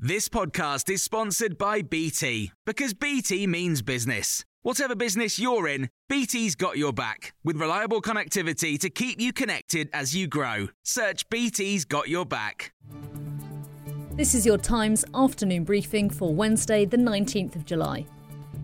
This podcast is sponsored by BT because BT means business. Whatever business you're in, BT's got your back with reliable connectivity to keep you connected as you grow. Search BT's got your back. This is your Times afternoon briefing for Wednesday, the 19th of July.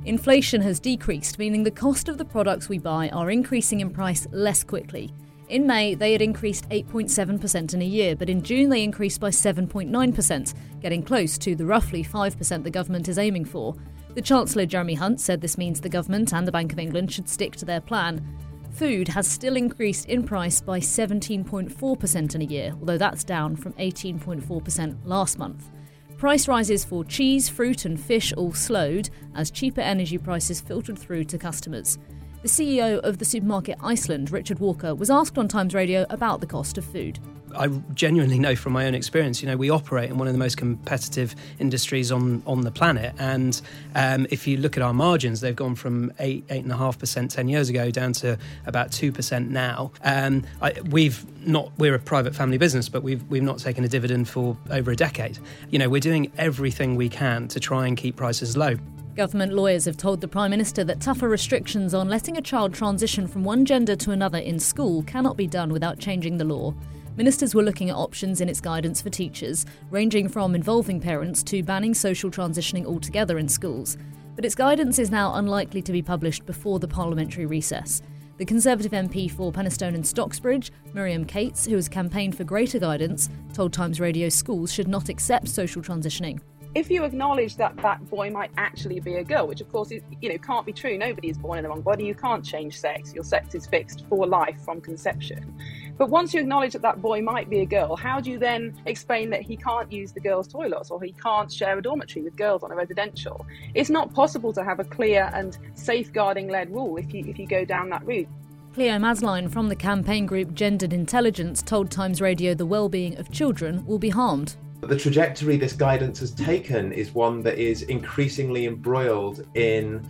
Inflation has decreased, meaning the cost of the products we buy are increasing in price less quickly. In May, they had increased 8.7% in a year, but in June they increased by 7.9%, getting close to the roughly 5% the government is aiming for. The Chancellor Jeremy Hunt said this means the government and the Bank of England should stick to their plan. Food has still increased in price by 17.4% in a year, although that's down from 18.4% last month. Price rises for cheese, fruit, and fish all slowed as cheaper energy prices filtered through to customers. The CEO of the supermarket Iceland, Richard Walker, was asked on Times Radio about the cost of food. I genuinely know from my own experience, you know, we operate in one of the most competitive industries on, on the planet. And um, if you look at our margins, they've gone from eight, eight and a half percent 10 years ago down to about 2% now. Um, I, we've not, we're a private family business, but we've, we've not taken a dividend for over a decade. You know, we're doing everything we can to try and keep prices low. Government lawyers have told the Prime Minister that tougher restrictions on letting a child transition from one gender to another in school cannot be done without changing the law. Ministers were looking at options in its guidance for teachers, ranging from involving parents to banning social transitioning altogether in schools. But its guidance is now unlikely to be published before the parliamentary recess. The Conservative MP for Penistone and Stocksbridge, Miriam Cates, who has campaigned for greater guidance, told Times Radio schools should not accept social transitioning if you acknowledge that that boy might actually be a girl, which of course is, you know can't be true. Nobody is born in the wrong body. You can't change sex. Your sex is fixed for life from conception. But once you acknowledge that that boy might be a girl, how do you then explain that he can't use the girls' toilets or he can't share a dormitory with girls on a residential? It's not possible to have a clear and safeguarding-led rule if you if you go down that route. Cleo Madeleine from the campaign group Gendered Intelligence told Times Radio the well-being of children will be harmed. The trajectory this guidance has taken is one that is increasingly embroiled in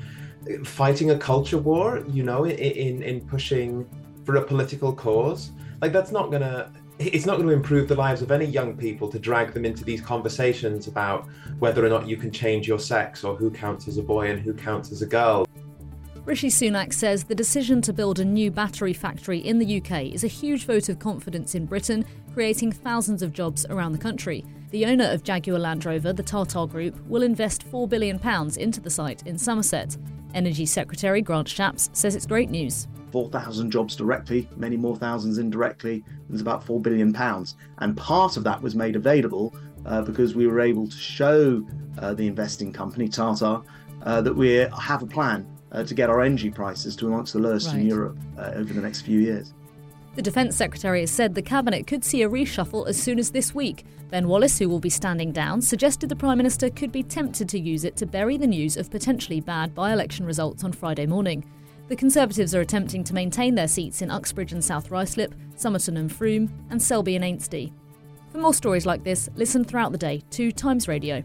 fighting a culture war, you know, in, in pushing for a political cause. Like, that's not going to it's not going to improve the lives of any young people to drag them into these conversations about whether or not you can change your sex or who counts as a boy and who counts as a girl. Rishi Sunak says the decision to build a new battery factory in the UK is a huge vote of confidence in Britain, creating thousands of jobs around the country. The owner of Jaguar Land Rover, the Tata Group, will invest £4 billion into the site in Somerset. Energy Secretary Grant Shapps says it's great news. 4,000 jobs directly, many more thousands indirectly. There's about £4 billion. And part of that was made available uh, because we were able to show uh, the investing company, Tata, uh, that we have a plan uh, to get our energy prices to amongst the lowest right. in Europe uh, over the next few years. The Defence Secretary has said the Cabinet could see a reshuffle as soon as this week. Ben Wallace, who will be standing down, suggested the Prime Minister could be tempted to use it to bury the news of potentially bad by election results on Friday morning. The Conservatives are attempting to maintain their seats in Uxbridge and South Ruislip, Somerton and Frome, and Selby and Ainsty. For more stories like this, listen throughout the day to Times Radio.